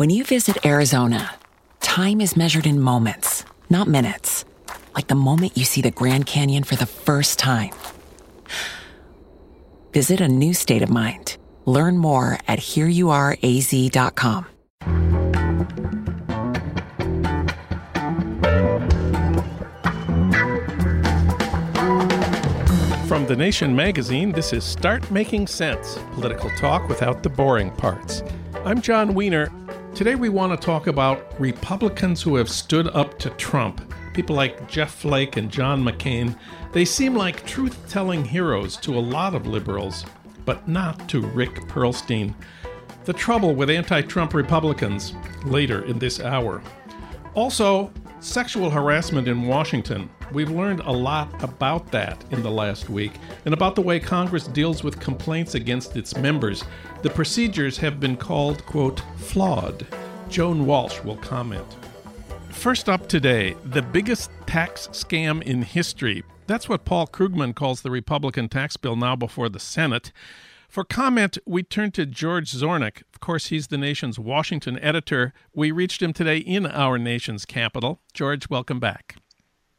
When you visit Arizona, time is measured in moments, not minutes. Like the moment you see the Grand Canyon for the first time. Visit a new state of mind. Learn more at hereyouareaz.com. From The Nation magazine, this is Start Making Sense political talk without the boring parts. I'm Jon Wiener. Today we want to talk about Republicans who have stood up to Trump. People like Jeff Flake and John McCain. They seem like truth telling heroes to a lot of liberals, but not to Rick Perlstein. The trouble with anti Trump Republicans later in this hour. Also, sexual harassment in Washington. We've learned a lot about that in the last week and about the way Congress deals with complaints against its members. The procedures have been called, quote, flawed. Joan Walsh will comment. First up today, the biggest tax scam in history. That's what Paul Krugman calls the Republican tax bill now before the Senate. For comment, we turn to George Zornick. Of course, he's the nation's Washington editor. We reached him today in our nation's capital. George, welcome back.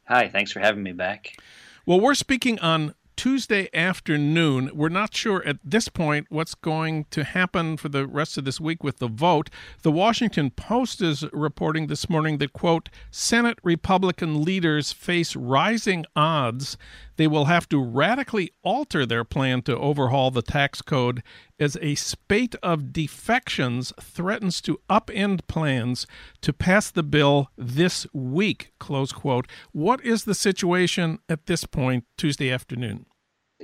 Hi, thanks for having me back. Well, we're speaking on Tuesday afternoon. We're not sure at this point what's going to happen for the rest of this week with the vote. The Washington Post is reporting this morning that, quote, Senate Republican leaders face rising odds. They will have to radically alter their plan to overhaul the tax code as a spate of defections threatens to upend plans to pass the bill this week, close quote. What is the situation at this point Tuesday afternoon?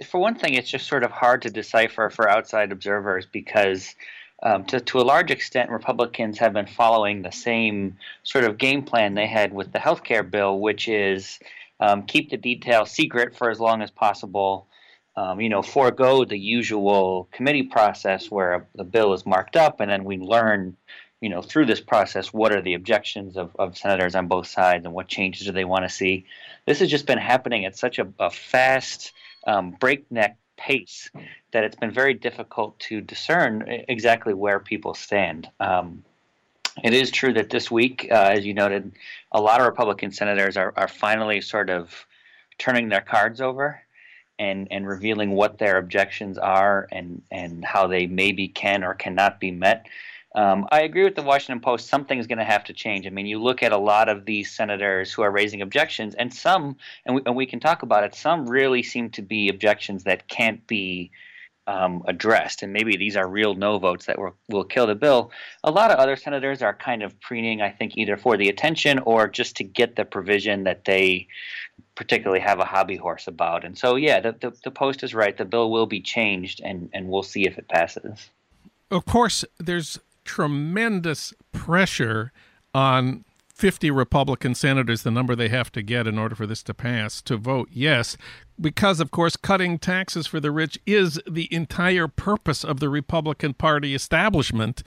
For one thing, it's just sort of hard to decipher for outside observers because um, to, to a large extent, Republicans have been following the same sort of game plan they had with the health care bill, which is um, keep the details secret for as long as possible, um, you know, forego the usual committee process where the bill is marked up and then we learn, you know, through this process what are the objections of, of senators on both sides and what changes do they want to see. This has just been happening at such a, a fast, um, breakneck pace that it's been very difficult to discern exactly where people stand. Um, it is true that this week, uh, as you noted, a lot of Republican senators are, are finally sort of turning their cards over and and revealing what their objections are and and how they maybe can or cannot be met. Um, I agree with the Washington Post. Something's going to have to change. I mean, you look at a lot of these senators who are raising objections, and some, and we, and we can talk about it. Some really seem to be objections that can't be um, addressed, and maybe these are real no votes that will, will kill the bill. A lot of other senators are kind of preening, I think, either for the attention or just to get the provision that they particularly have a hobby horse about. And so, yeah, the, the, the Post is right. The bill will be changed, and, and we'll see if it passes. Of course, there's tremendous pressure on 50 Republican senators, the number they have to get in order for this to pass, to vote yes. Because, of course, cutting taxes for the rich is the entire purpose of the Republican Party establishment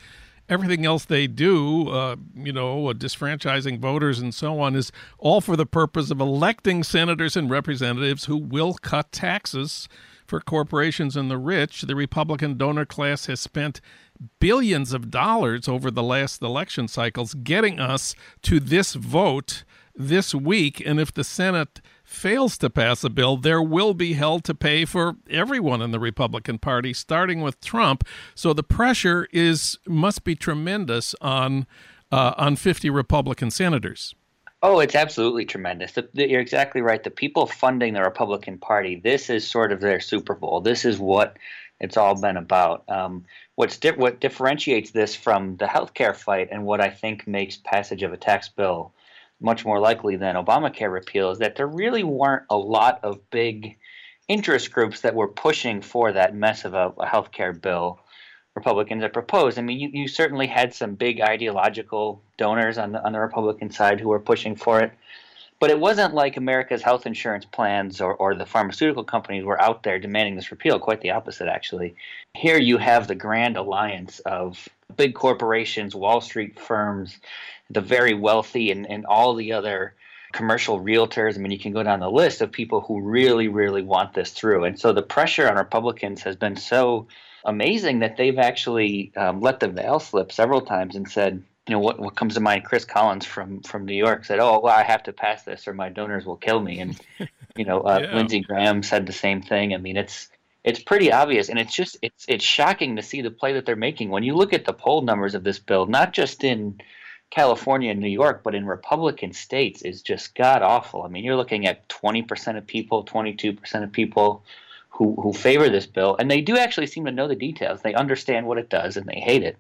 everything else they do, uh, you know, uh, disfranchising voters and so on, is all for the purpose of electing senators and representatives who will cut taxes for corporations and the rich. The Republican donor class has spent billions of dollars over the last election cycles getting us to this vote this week. And if the Senate fails to pass a bill, there will be hell to pay for everyone in the Republican Party, starting with Trump. So the pressure is must be tremendous on uh, on 50 Republican senators. Oh, it's absolutely tremendous. The, the, you're exactly right. The people funding the Republican Party, this is sort of their Super Bowl. This is what it's all been about. Um, what's di- what differentiates this from the healthcare fight, and what I think makes passage of a tax bill much more likely than Obamacare repeal is that there really weren't a lot of big interest groups that were pushing for that mess of a, a health care bill Republicans had proposed. I mean, you, you certainly had some big ideological donors on the on the Republican side who were pushing for it. But it wasn't like America's health insurance plans or, or the pharmaceutical companies were out there demanding this repeal. Quite the opposite, actually. Here you have the grand alliance of big corporations, Wall Street firms, the very wealthy, and, and all the other commercial realtors. I mean, you can go down the list of people who really, really want this through. And so the pressure on Republicans has been so amazing that they've actually um, let the veil slip several times and said, you know, what, what comes to mind, Chris Collins from, from New York said, oh, well, I have to pass this or my donors will kill me. And, you know, uh, yeah. Lindsey Graham said the same thing. I mean, it's, it's pretty obvious and it's just it's it's shocking to see the play that they're making when you look at the poll numbers of this bill not just in California and New York, but in Republican states is just god awful. I mean, you're looking at 20% of people, 22% of people who, who favor this bill, and they do actually seem to know the details. They understand what it does and they hate it.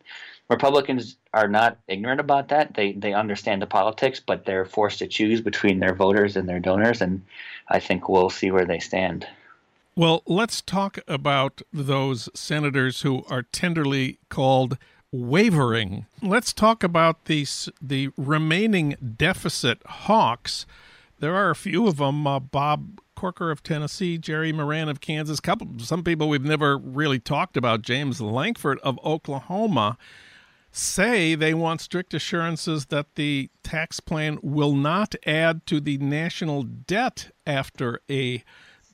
Republicans are not ignorant about that. They they understand the politics, but they're forced to choose between their voters and their donors, and I think we'll see where they stand. Well, let's talk about those senators who are tenderly called wavering. Let's talk about the the remaining deficit hawks. There are a few of them. Uh, Bob Corker of Tennessee, Jerry Moran of Kansas, couple some people we've never really talked about. James Lankford of Oklahoma say they want strict assurances that the tax plan will not add to the national debt after a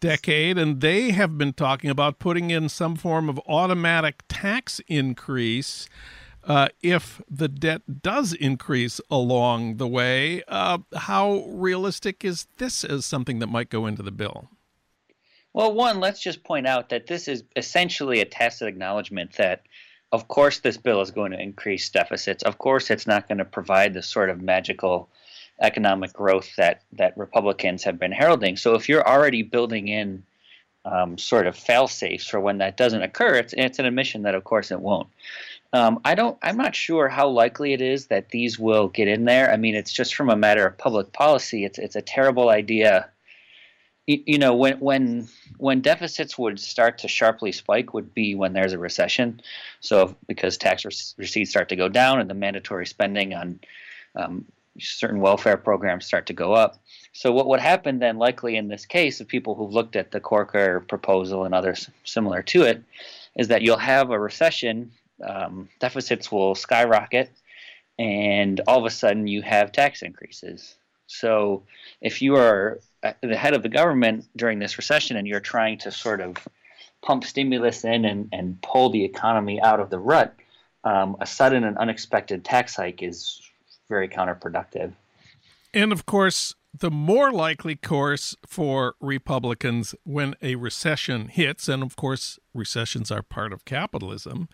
decade, and they have been talking about putting in some form of automatic tax increase uh, if the debt does increase along the way. Uh, how realistic is this as something that might go into the bill? Well, one, let's just point out that this is essentially a tacit acknowledgement that, of course, this bill is going to increase deficits. Of course, it's not going to provide the sort of magical economic growth that that Republicans have been heralding. So if you're already building in um, sort of fail safes for when that doesn't occur, it's it's an admission that of course it won't. Um, I don't. I'm not sure how likely it is that these will get in there. I mean, it's just from a matter of public policy. It's it's a terrible idea. You, you know, when when when deficits would start to sharply spike would be when there's a recession. So because tax receipts start to go down and the mandatory spending on um, certain welfare programs start to go up. So what would happen then, likely in this case, of people who've looked at the Corker proposal and others similar to it, is that you'll have a recession, um, deficits will skyrocket, and all of a sudden you have tax increases. So if you are the head of the government during this recession and you're trying to sort of pump stimulus in and, and pull the economy out of the rut, um, a sudden and unexpected tax hike is very counterproductive. And of course, the more likely course for Republicans when a recession hits, and of course, recessions are part of capitalism,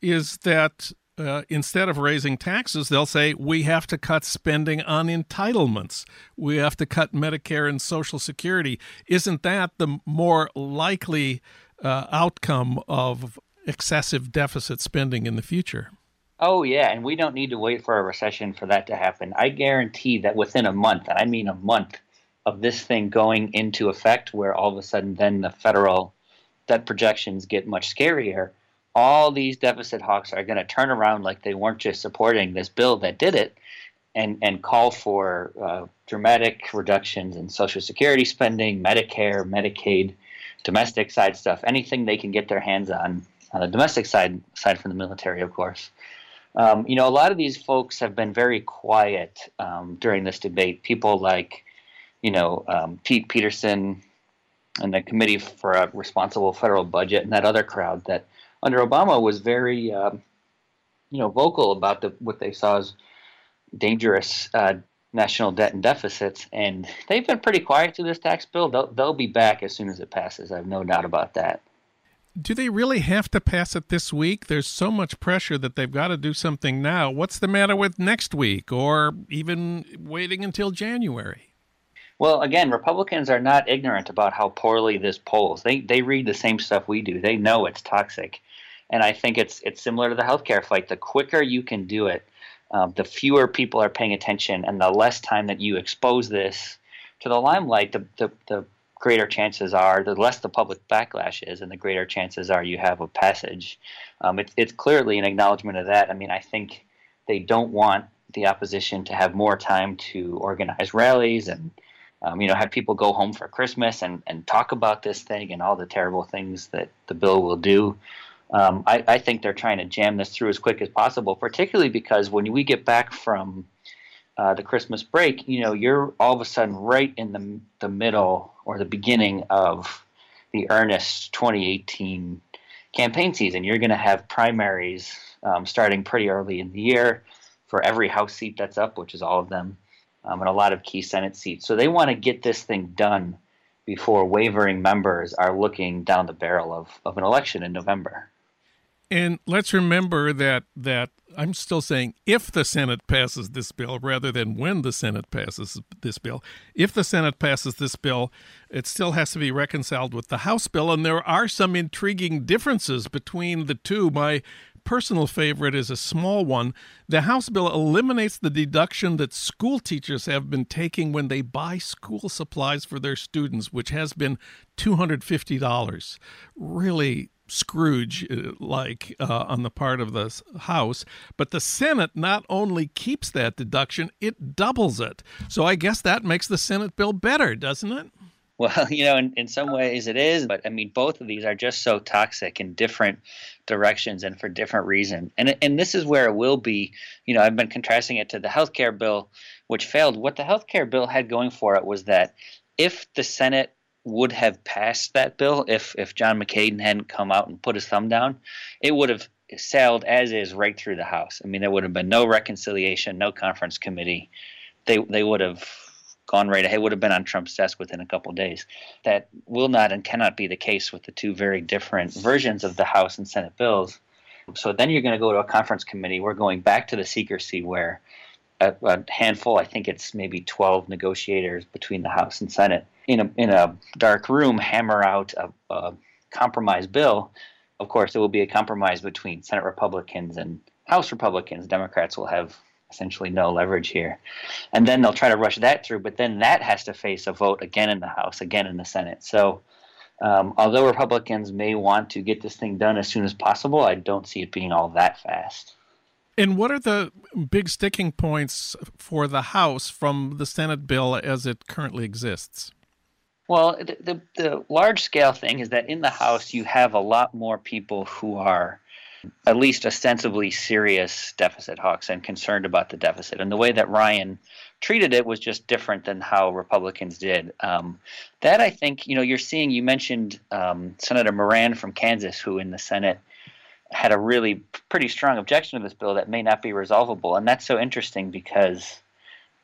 is that uh, instead of raising taxes, they'll say we have to cut spending on entitlements. We have to cut Medicare and Social Security. Isn't that the more likely uh, outcome of excessive deficit spending in the future? Oh yeah, and we don't need to wait for a recession for that to happen. I guarantee that within a month, and I mean a month of this thing going into effect where all of a sudden then the federal debt projections get much scarier, all these deficit hawks are going to turn around like they weren't just supporting this bill that did it and, and call for uh, dramatic reductions in Social Security spending, Medicare, Medicaid, domestic side stuff, anything they can get their hands on on the domestic side, aside from the military, of course. Um, you know, a lot of these folks have been very quiet um, during this debate. People like, you know, um, Pete Peterson and the Committee for a Responsible Federal Budget and that other crowd that under Obama was very, uh, you know, vocal about the, what they saw as dangerous uh, national debt and deficits. And they've been pretty quiet to this tax bill. They'll, they'll be back as soon as it passes. I have no doubt about that do they really have to pass it this week? There's so much pressure that they've got to do something now. What's the matter with next week or even waiting until January? Well, again, Republicans are not ignorant about how poorly this polls. They they read the same stuff we do. They know it's toxic, and I think it's it's similar to the healthcare fight. The quicker you can do it, um, the fewer people are paying attention, and the less time that you expose this to the limelight, the the, the greater chances are, the less the public backlash is, and the greater chances are you have a passage. Um, it, it's clearly an acknowledgement of that. I mean, I think they don't want the opposition to have more time to organize rallies and um, you know have people go home for Christmas and, and talk about this thing and all the terrible things that the bill will do. Um, I, I, think they're trying to jam this through as quick as possible, particularly because when we get back from uh, the Christmas break, you know, you're all of a sudden right in the the middle or the beginning of the earnest 2018 campaign season. You're going to have primaries um, starting pretty early in the year for every House seat that's up, which is all of them, um, and a lot of key Senate seats. So they want to get this thing done before wavering members are looking down the barrel of, of an election in November. And let's remember that that I'm still saying if the Senate passes this bill rather than when the Senate passes this bill. If the Senate passes this bill, it still has to be reconciled with the House bill and there are some intriguing differences between the two. My personal favorite is a small one. The House bill eliminates the deduction that school teachers have been taking when they buy school supplies for their students, which has been $250. Really Scrooge uh, like uh, on the part of the House, but the Senate not only keeps that deduction, it doubles it. So I guess that makes the Senate bill better, doesn't it? Well, you know, in, in some ways it is, but I mean, both of these are just so toxic in different directions and for different reasons. And and this is where it will be. You know, I've been contrasting it to the healthcare bill, which failed. What the healthcare bill had going for it was that if the Senate would have passed that bill if if John McCain hadn't come out and put his thumb down, it would have sailed as is right through the House. I mean, there would have been no reconciliation, no conference committee. They they would have gone right ahead. Would have been on Trump's desk within a couple days. That will not and cannot be the case with the two very different versions of the House and Senate bills. So then you're going to go to a conference committee. We're going back to the secrecy where a, a handful, I think it's maybe 12 negotiators between the House and Senate in a in a dark room hammer out a, a compromise bill, of course, it will be a compromise between Senate Republicans and House Republicans. Democrats will have essentially no leverage here. And then they'll try to rush that through, but then that has to face a vote again in the House, again in the Senate. So um, although Republicans may want to get this thing done as soon as possible, I don't see it being all that fast. And what are the big sticking points for the House from the Senate bill as it currently exists? Well, the, the, the large scale thing is that in the House, you have a lot more people who are at least ostensibly serious deficit hawks and concerned about the deficit. And the way that Ryan treated it was just different than how Republicans did. Um, that I think, you know, you're seeing, you mentioned um, Senator Moran from Kansas, who in the Senate had a really pretty strong objection to this bill that may not be resolvable. And that's so interesting because,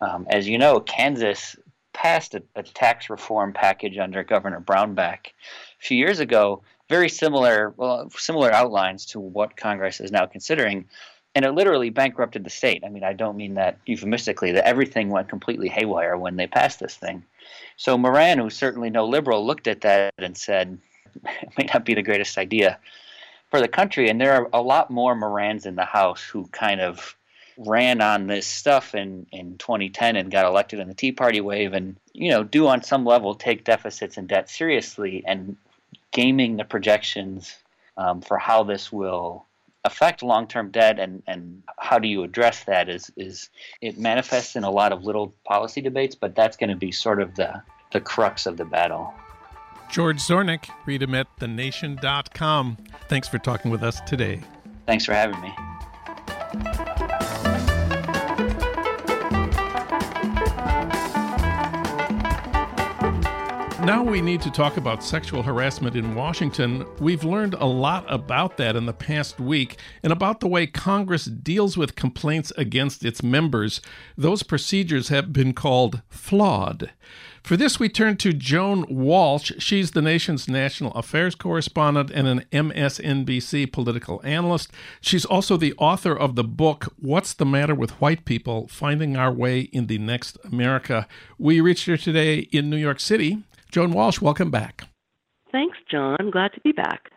um, as you know, Kansas passed a, a, tax reform package under Governor Brownback a few years ago, very similar, well, similar outlines to what Congress is now considering, and it literally bankrupted the state. I mean, I don't mean that euphemistically. That everything went completely haywire when they passed this thing. So Moran, who's certainly no liberal, looked at that and said, "It may not be the greatest idea for the country." And there are a lot more Morans in the House who kind of ran on this stuff in, in 2010 and got elected in the Tea Party wave and, you know, do on some level take deficits and debt seriously and gaming the projections um, for how this will affect long-term debt and, and how do you address that is, is it manifests in a lot of little policy debates, but that's going to be sort of the, the crux of the battle. George Zornick, read him at thenation.com. Thanks for talking with us today. Thanks for having me. Now we need to talk about sexual harassment in Washington. We've learned a lot about that in the past week and about the way Congress deals with complaints against its members. Those procedures have been called flawed. For this, we turn to Joan Walsh. She's the nation's national affairs correspondent and an MSNBC political analyst. She's also the author of the book, What's the Matter with White People Finding Our Way in the Next America. We reached her today in New York City. Joan Walsh, welcome back. Thanks, Jon. I'm Glad to be back.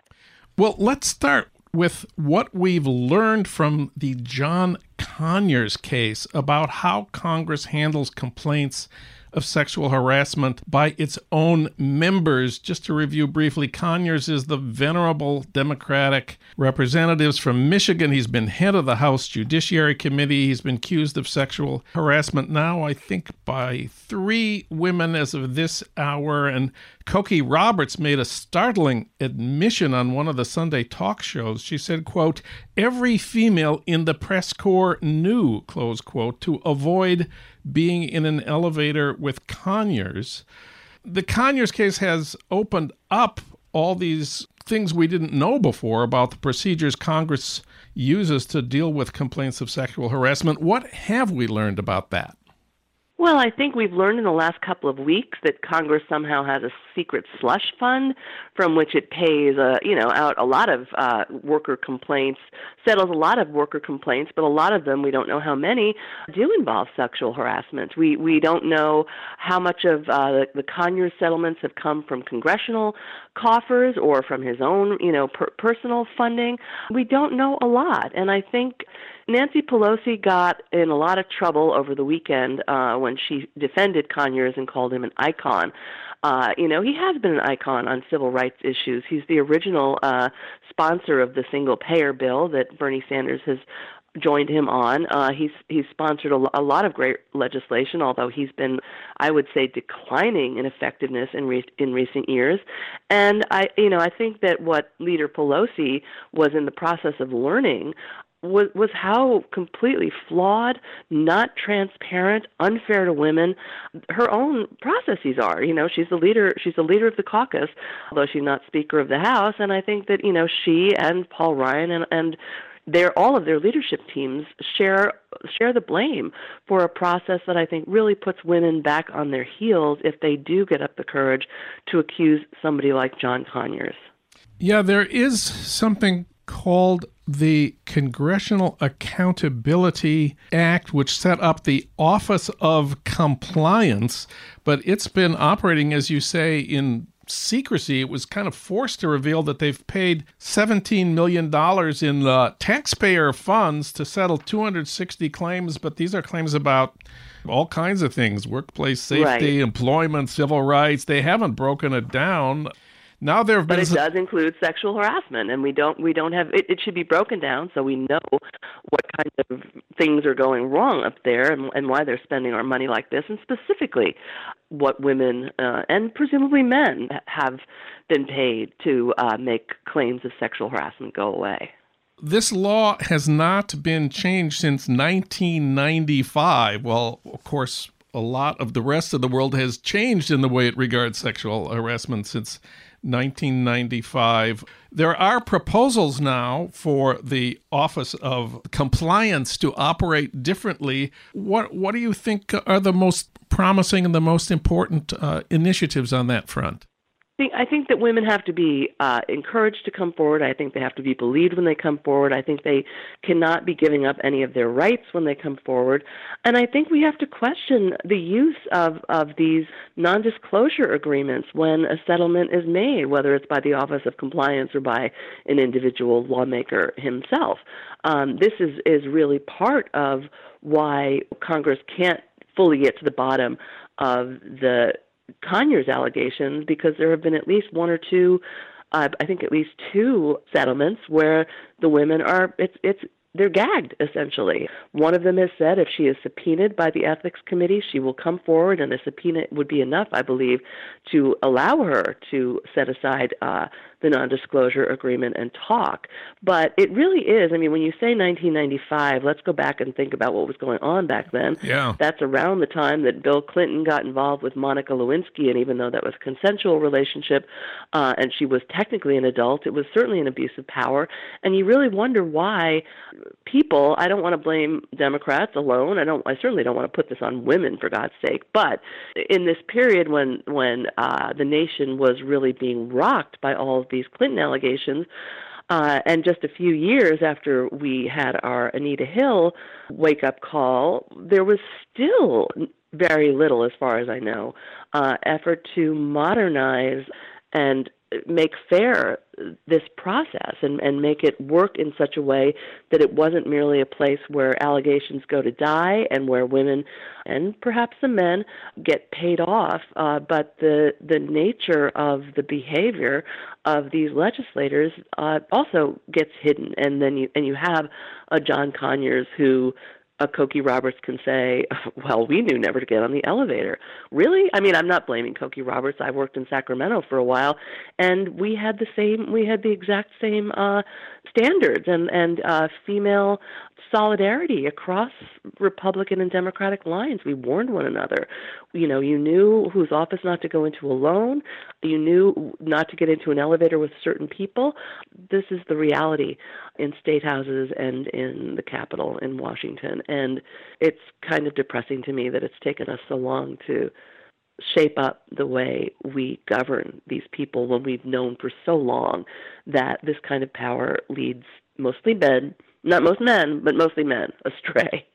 Well, let's start with what we've learned from the John Conyers case about how Congress handles complaints of sexual harassment by its own members. Just to review briefly, Conyers is the venerable Democratic representatives from Michigan. He's been head of the House Judiciary Committee. He's been accused of sexual harassment now, I think, by three women as of this hour. And Cokie Roberts made a startling admission on one of the Sunday talk shows. She said, quote, every female in the press corps knew, close quote, to avoid being in an elevator with Conyers. The Conyers case has opened up all these things we didn't know before about the procedures Congress uses to deal with complaints of sexual harassment. What have we learned about that? Well, I think we've learned in the last couple of weeks that Congress somehow has a secret slush fund from which it pays, uh, you know, out a lot of uh, worker complaints, settles a lot of worker complaints, but a lot of them we don't know how many do involve sexual harassment. We we don't know how much of uh, the, the Conyers settlements have come from congressional coffers or from his own, you know, per- personal funding. We don't know a lot, and I think Nancy Pelosi got in a lot of trouble over the weekend uh, when she defended Conyers and called him an icon. Uh, you know, he has been an icon on civil rights issues. He's the original uh, sponsor of the single payer bill that Bernie Sanders has joined him on. Uh, he's he's sponsored a, a lot of great legislation, although he's been, I would say, declining in effectiveness in re- in recent years. And I, you know, I think that what Leader Pelosi was in the process of learning was was how completely flawed, not transparent, unfair to women her own processes are. You know, she's the leader she's the leader of the caucus, although she's not speaker of the House, and I think that, you know, she and Paul Ryan and and their all of their leadership teams share share the blame for a process that I think really puts women back on their heels if they do get up the courage to accuse somebody like John Conyers. Yeah, there is something called the Congressional Accountability Act, which set up the Office of Compliance, but it's been operating, as you say, in secrecy. It was kind of forced to reveal that they've paid $17 million in uh, taxpayer funds to settle 260 claims, but these are claims about all kinds of things workplace safety, right. employment, civil rights. They haven't broken it down. Now there have been, but it does include sexual harassment, and we don't we don't have it. It should be broken down so we know what kind of things are going wrong up there and, and why they're spending our money like this, and specifically what women uh, and presumably men have been paid to uh, make claims of sexual harassment go away this law has not been changed since 1995. Well, of course, a lot of the rest of the world has changed in the way it regards sexual harassment since 1995. There are proposals now for the Office of Compliance to operate differently. What what do you think are the most promising and the most important uh, initiatives on that front? Think I think that women have to be uh, encouraged to come forward. I think they have to be believed when they come forward. I think they cannot be giving up any of their rights when they come forward. And I think we have to question the use of of these non-disclosure agreements when a settlement is made, whether it's by the Office of Compliance or by an individual lawmaker himself. Um, this is is really part of why Congress can't fully get to the bottom of the Conyers allegations because there have been at least one or two, uh, I think at least two settlements where the women are it's it's they're gagged essentially. One of them has said if she is subpoenaed by the ethics committee, she will come forward, and a subpoena would be enough, I believe, to allow her to set aside uh, the non-disclosure agreement and talk. But it really is. I mean, when you say 1995, let's go back and think about what was going on back then. Yeah, that's around the time that Bill Clinton got involved with Monica Lewinsky, and even though that was a consensual relationship, uh, and she was technically an adult, it was certainly an abuse of power. And you really wonder why people. I don't want to blame Democrats alone. I don't. I certainly don't want to put this on women, for God's sake. But in this period when when uh, the nation was really being rocked by all of these Clinton allegations. Uh, and just a few years after we had our Anita Hill wake up call, there was still very little, as far as I know, uh, effort to modernize and make fair this process and, and make it work in such a way that it wasn't merely a place where allegations go to die and where women and perhaps the men get paid off, uh, but the the nature of the behavior of these legislators uh, also gets hidden, and then you and you have a John Conyers who a Cokie Roberts can say, "Well, we knew never to get on the elevator." Really? I mean, I'm not blaming Cokie Roberts. I worked in Sacramento for a while, and we had the same, we had the exact same uh, standards and and uh, female solidarity across Republican and Democratic lines. We warned one another. You know, you knew whose office not to go into alone. You knew not to get into an elevator with certain people. This is the reality in state houses and in the Capitol in Washington. And it's kind of depressing to me that it's taken us so long to shape up the way we govern these people when we've known for so long that this kind of power leads mostly men not most men, but mostly men, astray.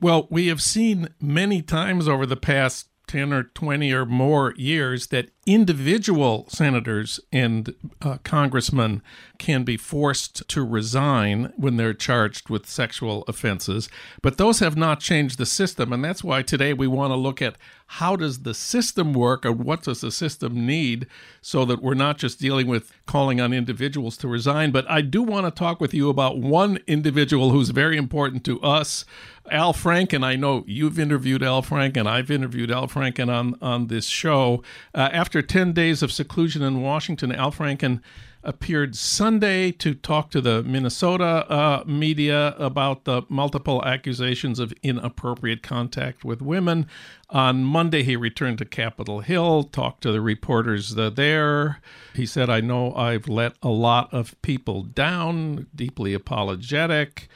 Well, we have seen many times over the past 10 or 20 or more years that individual senators and uh, congressmen can be forced to resign when they're charged with sexual offenses. But those have not changed the system and that's why today we want to look at how does the system work or what does the system need so that we're not just dealing with calling on individuals to resign. But i do want to talk with you about one individual who's very important to us al franken i know you've interviewed al franken i've interviewed al franken on, on this show uh, after after 10 days of seclusion in Washington, Al Franken appeared Sunday to talk to the Minnesota uh, media about the multiple accusations of inappropriate contact with women. On Monday, he returned to Capitol Hill, talked to the reporters there. He said, I know I've let a lot of people down, deeply apologetic.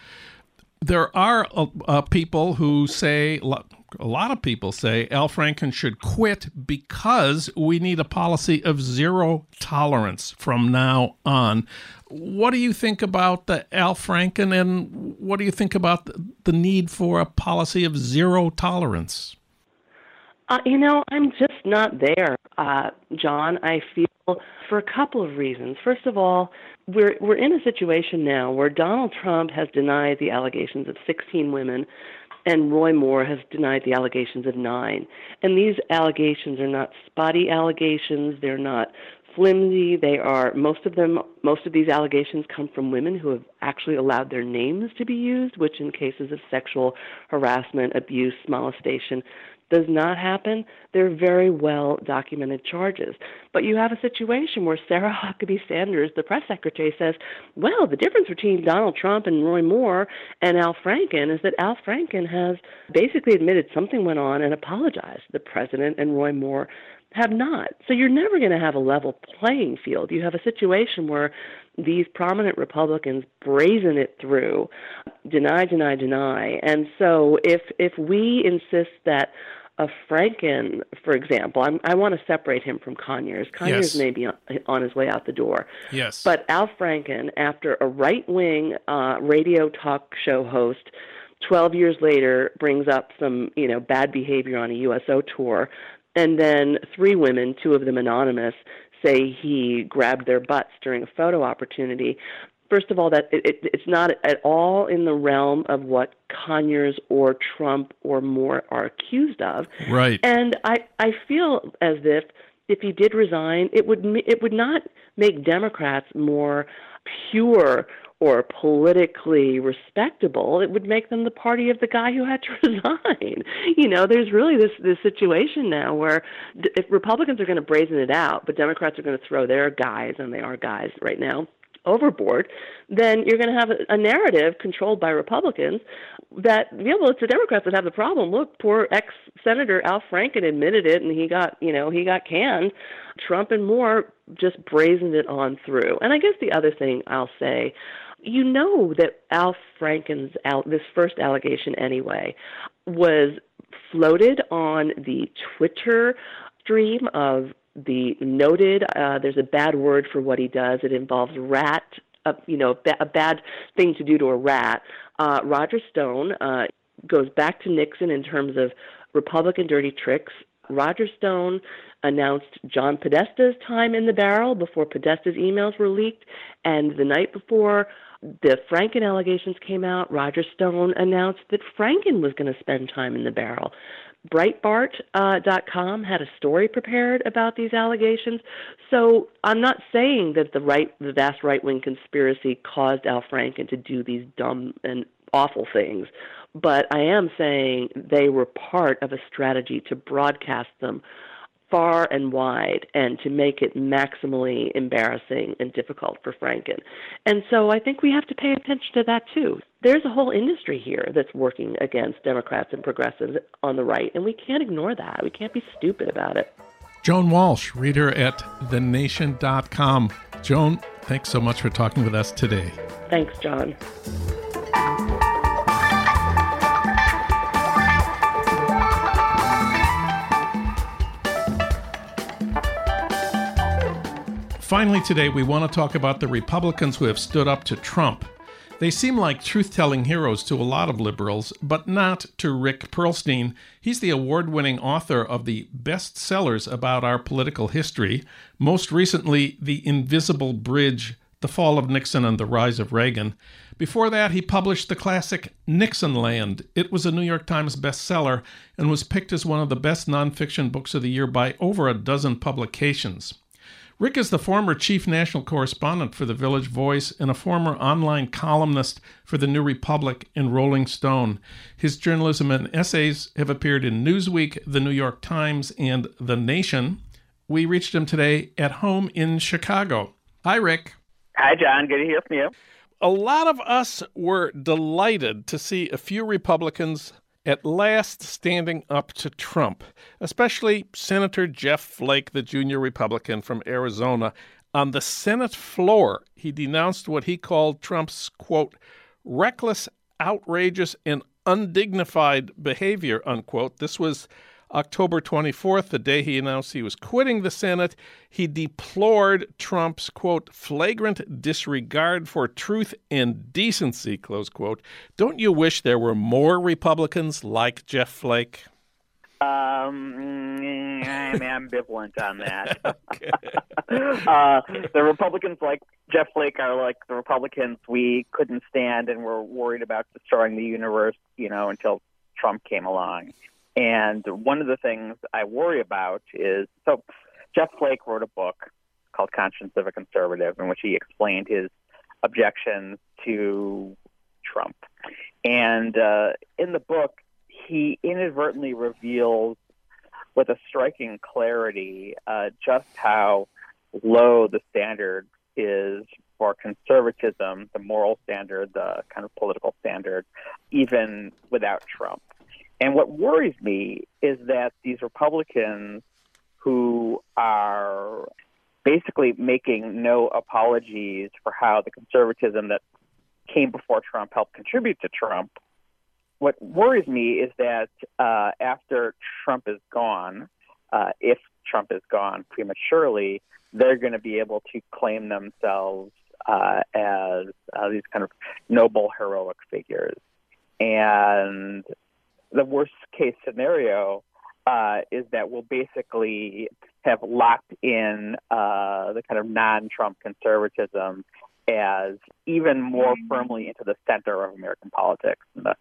There are uh, uh, people who say, a lot of people say Al Franken should quit because we need a policy of zero tolerance from now on. What do you think about the Al Franken, and what do you think about the, the need for a policy of zero tolerance? Uh, you know, I'm just not there, uh, Jon. I feel for a couple of reasons. First of all, we're we're in a situation now where Donald Trump has denied the allegations of 16 women and Roy Moore has denied the allegations of nine. And these allegations are not spotty allegations, they're not flimsy, they are most of them most of these allegations come from women who have actually allowed their names to be used, which in cases of sexual harassment, abuse, molestation does not happen, they're very well documented charges. But you have a situation where Sarah Huckabee Sanders, the press secretary, says, well, the difference between Donald Trump and Roy Moore and Al Franken is that Al Franken has basically admitted something went on and apologized. The president and Roy Moore have not. So you're never going to have a level playing field. You have a situation where these prominent Republicans brazen it through, deny, deny, deny. And so if if we insist that a Franken, for example, I'm, i want to separate him from Conyers. Conyers yes. may be on, on, his way out the door. Yes. But Al Franken, after a right wing uh, radio talk show host, 12 years later brings up some you know bad behavior on a USO tour, and then three women, two of them anonymous, say he grabbed their butts during a photo opportunity first of all, that it, it, it's not at all in the realm of what Conyers or Trump or Moore are accused of. Right. And I I feel as if if he did resign, it would it would not make Democrats more pure or politically respectable. It would make them the party of the guy who had to resign. You know, there's really this this situation now where if Republicans are going to brazen it out, but Democrats are going to throw their guys, and they are guys right now overboard, then you're going to have a, narrative controlled by Republicans that, yeah, well, it's the Democrats that have the problem. Look, poor ex Senator Al Franken admitted it, and he got, you know, he got canned. Trump and Moore just brazened it on through. And I guess the other thing I'll say, you know that Al Franken's this first allegation anyway was floated on the Twitter stream of the noted. Uh, there's a bad word for what he does. It involves rat, uh, you know, ba- a bad thing to do to a rat. Uh, Roger Stone uh, goes back to Nixon in terms of Republican dirty tricks. Roger Stone announced John Podesta's time in the barrel before Podesta's emails were leaked, and the night before the Franken allegations came out, Roger Stone announced that Franken was going to spend time in the barrel. Breitbart.com uh, had a story prepared about these allegations. So I'm not saying that the right, the vast right wing conspiracy caused Al Franken to do these dumb and awful things, but I am saying they were part of a strategy to broadcast them far and wide and to make it maximally embarrassing and difficult for Franken. And so I think we have to pay attention to that too. There's a whole industry here that's working against Democrats and progressives on the right, and we can't ignore that. We can't be stupid about it. Joan Walsh, reader at thenation.com. Joan, thanks so much for talking with us today. Thanks, Jon. Finally, today, we want to talk about the Republicans who have stood up to Trump. They seem like truth telling heroes to a lot of liberals, but not to Rick Perlstein. He's the award winning author of the best sellers about our political history, most recently, The Invisible Bridge The Fall of Nixon and the Rise of Reagan. Before that, he published the classic Nixonland. It was a New York Times bestseller and was picked as one of the best nonfiction books of the year by over a dozen publications. Rick is the former chief national correspondent for the Village Voice and a former online columnist for the New Republic and Rolling Stone. His journalism and essays have appeared in Newsweek, the New York Times, and The Nation. We reached him today at home in Chicago. Hi, Rick. Hi, Jon. Good to hear from you. A lot of us were delighted to see a few Republicans at last standing up to Trump, especially Senator Jeff Flake, the junior Republican from Arizona. On the Senate floor, he denounced what he called Trump's, quote, reckless, outrageous, and undignified behavior, unquote. This was October 24th, the day he announced he was quitting the Senate, he deplored Trump's, quote, flagrant disregard for truth and decency, close quote. Don't you wish there were more Republicans like Jeff Flake? Um, I'm ambivalent on that. uh, the Republicans like Jeff Flake are like the Republicans we couldn't stand and were worried about destroying the universe, you know, until Trump came along. And one of the things I worry about is so Jeff Flake wrote a book called Conscience of a Conservative in which he explained his objections to Trump. And uh, in the book, he inadvertently reveals with a striking clarity uh, just how low the standard is for conservatism, the moral standard, the kind of political standard, even without Trump. And what worries me is that these Republicans who are basically making no apologies for how the conservatism that came before Trump helped contribute to Trump. What worries me is that uh, after Trump is gone, uh, if Trump is gone prematurely, they're going to be able to claim themselves uh, as uh, these kind of noble, heroic figures. And the worst case scenario uh, is that we'll basically have locked in uh, the kind of non-Trump conservatism as even more mm-hmm. firmly into the center of American politics. The,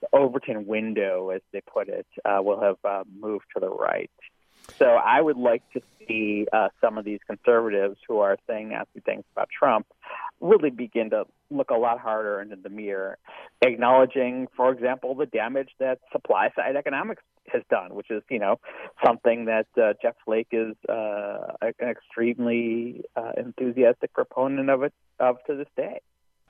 the Overton window, as they put it, uh, will have uh, moved to the right. So I would like to see uh, some of these conservatives who are saying nasty things about Trump really begin to look a lot harder into the mirror, acknowledging, for example, the damage that supply side economics has done, which is, you know, something that uh, Jeff Flake is uh, an extremely uh, enthusiastic proponent of it of to this day.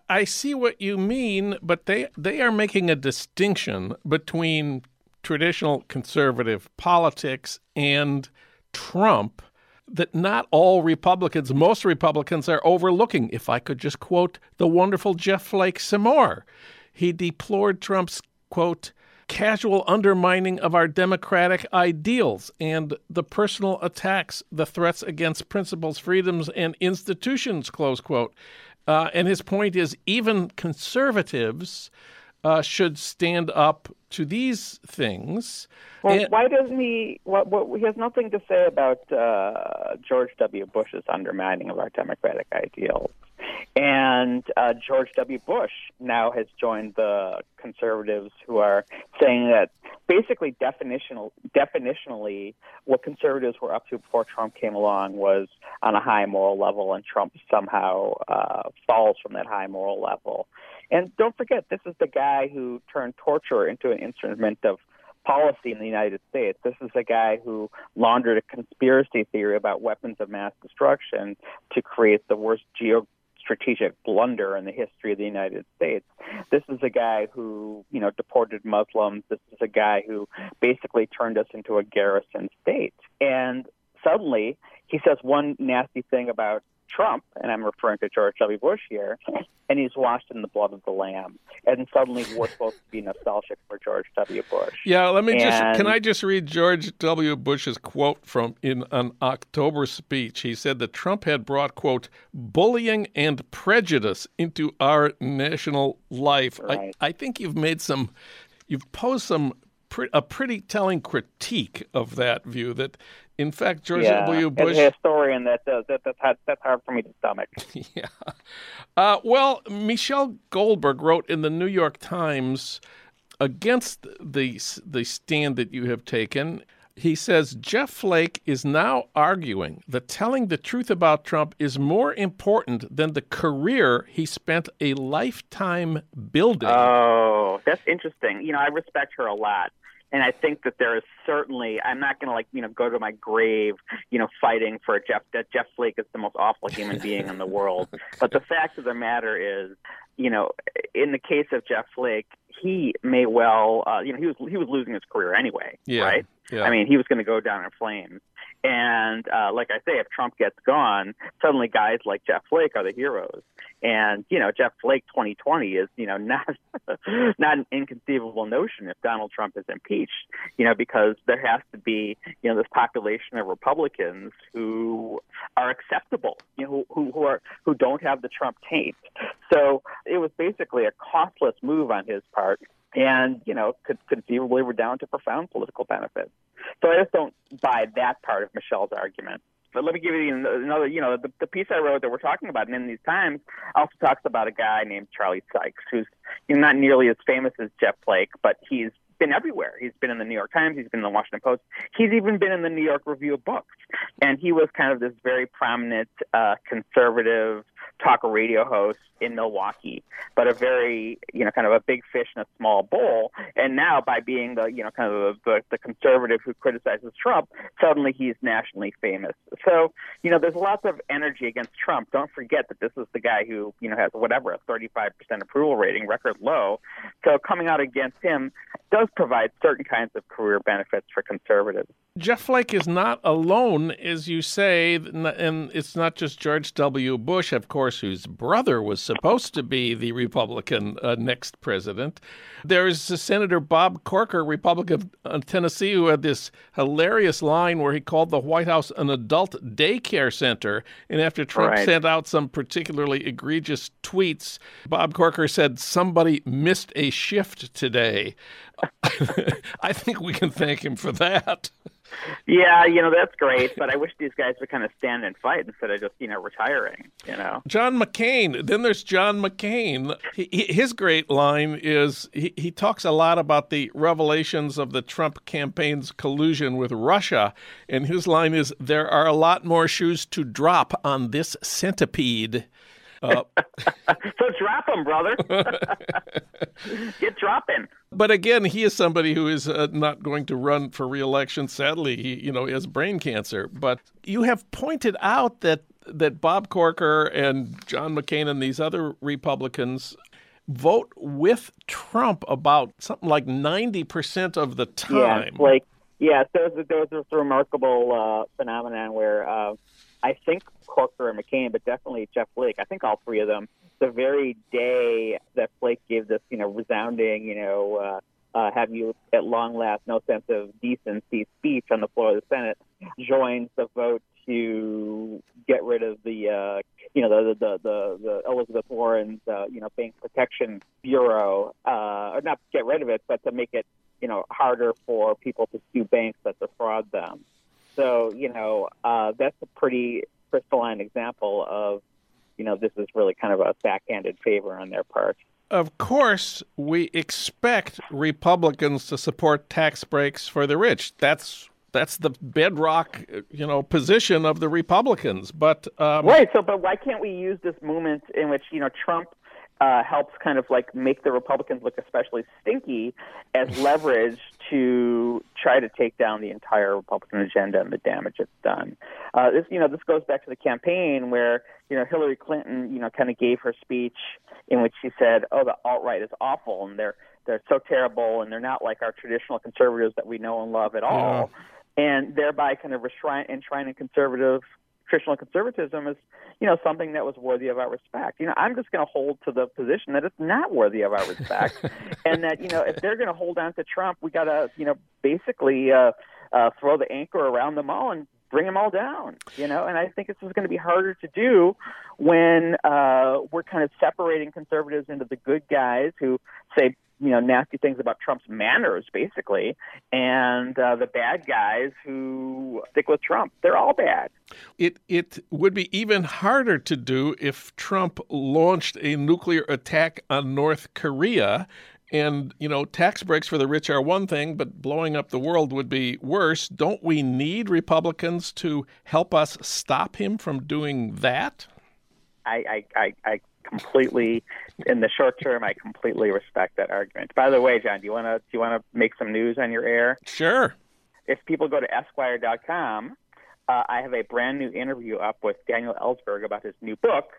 I see what you mean, but they they are making a distinction between traditional conservative politics and Trump that not all Republicans, most Republicans are overlooking. If I could just quote the wonderful Jeff Flake some more, he deplored Trump's, quote, casual undermining of our democratic ideals and the personal attacks, the threats against principles, freedoms, and institutions, close quote. Uh, and his point is even conservatives uh, should stand up to these things. Well, and, why doesn't he? What, what, he has nothing to say about uh, George W. Bush's undermining of our democratic ideals. And uh, George W. Bush now has joined the conservatives who are saying that basically definitional, definitionally what conservatives were up to before Trump came along was on a high moral level, and Trump somehow uh, falls from that high moral level. And don't forget, this is the guy who turned torture into an instrument of policy in the United States. This is a guy who laundered a conspiracy theory about weapons of mass destruction to create the worst geo strategic blunder in the history of the United States. This is a guy who, you know, deported Muslims. This is a guy who basically turned us into a garrison state. And suddenly he says one nasty thing about Trump, and I'm referring to George W. Bush here, and he's washed in the blood of the Lamb. And suddenly we're supposed to be nostalgic for George W. Bush. Yeah, let me and... just can I just read George W. Bush's quote from in an October speech. He said that Trump had brought quote bullying and prejudice into our national life. Right. I, I think you've made some you've posed some a pretty telling critique of that view that in fact, George yeah, W. Bush. As a historian, that, uh, that that's, hard, that's hard for me to stomach. yeah. Uh, well, Michelle Goldberg wrote in the New York Times against the the stand that you have taken. He says Jeff Flake is now arguing that telling the truth about Trump is more important than the career he spent a lifetime building. Oh, that's interesting. You know, I respect her a lot and I think that there is certainly I'm not going to like you know go to my grave you know fighting for Jeff that Jeff Flake is the most awful human being in the world. But the fact of the matter is, you know, in the case of Jeff Flake, he may well uh, you know he was he was losing his career anyway, yeah. right? Yeah. I mean, he was going to go down in flames. And uh, like I say, if Trump gets gone, suddenly guys like Jeff Flake are the heroes. And you know, Jeff Flake 2020 is you know not not an inconceivable notion if Donald Trump is impeached. You know, because there has to be you know this population of Republicans who are acceptable. You know, who who are who don't have the Trump taint. So it was basically a costless move on his part and you know could conceivably redound to profound political benefits. So I just don't buy that part of Michelle's argument. But let me give you another, you know, the, the piece I wrote that we're talking about, and in these times, also talks about a guy named Charlie Sykes, who's you know, not nearly as famous as Jeff Flake, but he's been everywhere. He's been in the New York Times. He's been in the Washington Post. He's even been in the New York Review of Books. And he was kind of this very prominent uh, conservative talk radio host in Milwaukee, but a very, you know, kind of a big fish in a small bowl. And now, by being the, you know, kind of the, the conservative who criticizes Trump, suddenly he's nationally famous. So, you know, there's lots of energy against Trump. Don't forget that this is the guy who, you know, has whatever, a 35% approval rating, record low. So coming out against him does provide certain kinds of career benefits for conservatives. Jeff Flake is not alone, as you say, and it's not just George W. Bush, of course, whose brother was supposed to be the Republican uh, next president. There's Senator Bob Corker, Republican of Tennessee, who had this hilarious line where he called the White House an adult daycare center. And after Trump right. sent out some particularly egregious tweets, Bob Corker said, Somebody missed a shift today. I think we can thank him for that. Yeah, you know that's great, but I wish these guys would kind of stand and fight instead of just you know retiring. You know, John McCain. Then there's John McCain. He, his great line is he, he talks a lot about the revelations of the Trump campaign's collusion with Russia, and his line is there are a lot more shoes to drop on this centipede. Uh, so drop them, brother. Get dropping. But again, he is somebody who is uh, not going to run for reelection. Sadly, he you know has brain cancer. But you have pointed out that that Bob Corker and John McCain and these other Republicans vote with Trump about something like ninety percent of the time. Yeah, like yeah, there was, there was this remarkable uh, phenomenon where uh, I think Corker and McCain, but definitely Jeff Flake. I think all three of them. The very day that Flake gave this, you know, resounding, you know, uh, uh, have you at long last no sense of decency speech on the floor of the Senate, joins the vote to get rid of the uh, you know the the the, the Elizabeth Warren's uh, you know Bank Protection Bureau, uh, or not get rid of it, but to make it you know harder for people to sue banks that defraud them. So you know uh, that's a pretty crystalline example of you know this is really kind of a backhanded favor on their part. Of course, we expect Republicans to support tax breaks for the rich. That's that's the bedrock, you know, position of the Republicans. But um, right. So, but why can't we use this moment in which you know Trump uh, helps kind of like make the Republicans look especially stinky as leverage to try to take down the entire Republican agenda and the damage it's done. Uh, this, you know, this goes back to the campaign where you know Hillary Clinton, you know, kind of gave her speech in which she said, "Oh, the alt right is awful and they're they're so terrible and they're not like our traditional conservatives that we know and love at all." Yeah and thereby kind of enshrining conservative traditional conservatism as you know something that was worthy of our respect. You know, I'm just going to hold to the position that it's not worthy of our respect, and that you know if they're going to hold on to Trump, we got to you know basically uh, uh, throw the anchor around them all and bring them all down. You know, and I think this is going to be harder to do when uh, we're kind of separating conservatives into the good guys who say you know nasty things about Trump's manners, basically, and uh, the bad guys who stick with Trump. They're all bad. It it would be even harder to do if Trump launched a nuclear attack on North Korea. And, you know, tax breaks for the rich are one thing, but blowing up the world would be worse. Don't we need Republicans to help us stop him from doing that? I, I, I, I completely in the short term I completely respect that argument. By the way, Jon, do you want to do you want to make some news on your air? Sure. If people go to esquire.com, uh, I have a brand new interview up with Daniel Ellsberg about his new book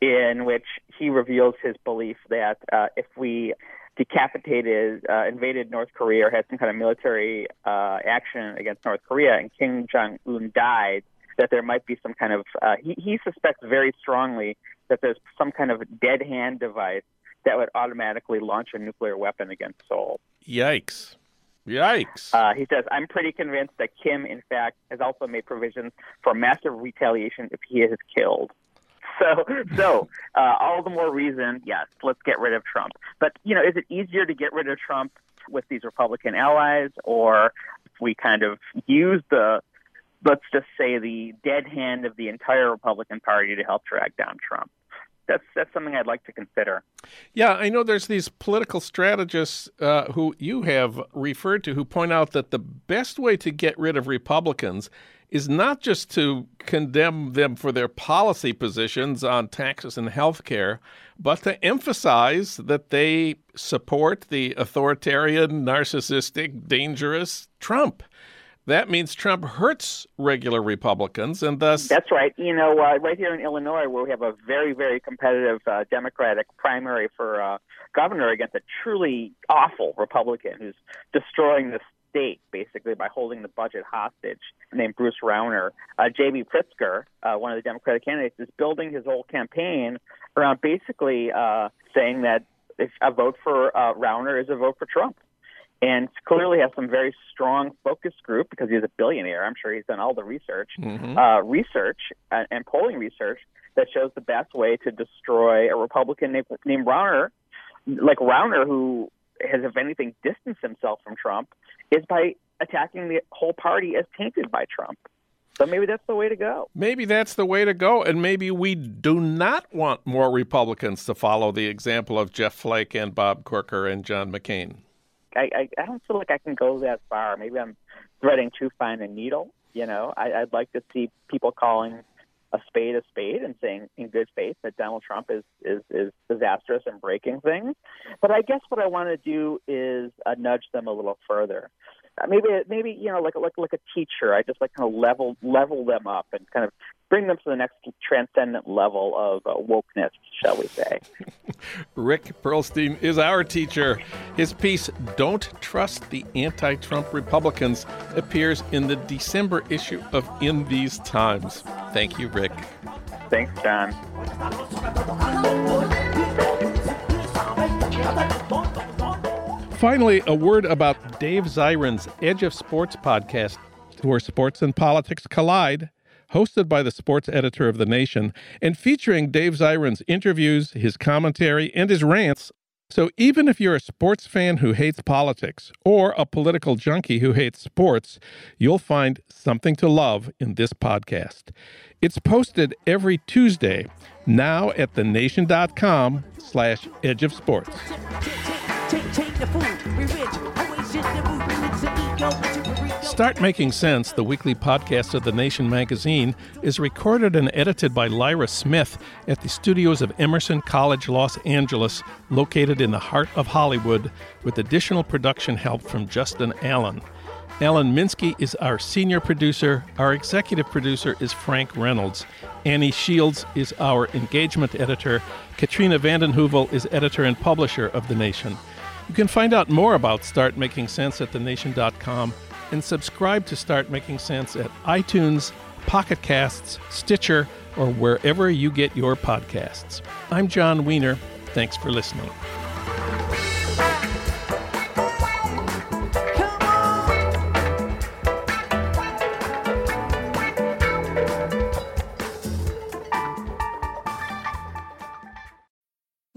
in which he reveals his belief that uh, if we decapitated, uh, invaded North Korea or had some kind of military uh, action against North Korea and Kim Jong Un died, that there might be some kind of, uh, he, he suspects very strongly that there's some kind of dead hand device that would automatically launch a nuclear weapon against Seoul. Yikes. Yikes. Uh, he says, I'm pretty convinced that Kim, in fact, has also made provisions for massive retaliation if he is killed. So, so uh, all the more reason, yes, let's get rid of Trump. But, you know, is it easier to get rid of Trump with these Republican allies, or if we kind of use the let's just say the dead hand of the entire Republican Party to help drag down Trump. That's that's something I'd like to consider. Yeah, I know there's these political strategists uh, who you have referred to who point out that the best way to get rid of Republicans is not just to condemn them for their policy positions on taxes and health care, but to emphasize that they support the authoritarian, narcissistic, dangerous Trump that means Trump hurts regular Republicans, and thus. That's right. You know, uh, right here in Illinois, where we have a very, very competitive uh, Democratic primary for uh, governor against a truly awful Republican who's destroying the state basically by holding the budget hostage, named Bruce Rauner. Uh, J.B. Pritzker, uh, one of the Democratic candidates, is building his whole campaign around basically uh, saying that if a vote for uh, Rauner is a vote for Trump and clearly has some very strong focus group because he's a billionaire. I'm sure he's done all the research, mm-hmm. uh, research and, and polling research that shows the best way to destroy a Republican named, named Rauner, like Rauner, who has, if anything, distanced himself from Trump, is by attacking the whole party as tainted by Trump. So maybe that's the way to go. Maybe that's the way to go. And maybe we do not want more Republicans to follow the example of Jeff Flake and Bob Corker and John McCain. I, I, I don't feel like I can go that far. Maybe I'm threading too fine a needle. You know, I, I'd like to see people calling a spade a spade and saying in good faith that Donald Trump is is is disastrous and breaking things. But I guess what I want to do is uh, nudge them a little further. Uh, maybe maybe you know like like like a teacher. I just like kind of level level them up and kind of bring them to the next transcendent level of uh, wokeness, shall we say. Rick Perlstein is our teacher. His piece, Don't Trust the Anti Trump Republicans, appears in the December issue of In These Times. Thank you, Rick. Thanks, Jon. Finally, a word about Dave Zirin's Edge of Sports podcast, where sports and politics collide hosted by the sports editor of The Nation, and featuring Dave Zirin's interviews, his commentary, and his rants. So even if you're a sports fan who hates politics or a political junkie who hates sports, you'll find something to love in this podcast. It's posted every Tuesday, now at thenation.com slash edge of sports. Start Making Sense, the weekly podcast of The Nation magazine, is recorded and edited by Lyra Smith at the studios of Emerson College Los Angeles, located in the heart of Hollywood, with additional production help from Justin Allen. Alan Minsky is our senior producer. Our executive producer is Frank Reynolds. Annie Shields is our engagement editor. Katrina vanden Heuvel is editor and publisher of The Nation. You can find out more about Start Making Sense at thenation.com and subscribe to Start Making Sense at iTunes, Pocket Casts, Stitcher, or wherever you get your podcasts. I'm Jon Wiener. Thanks for listening.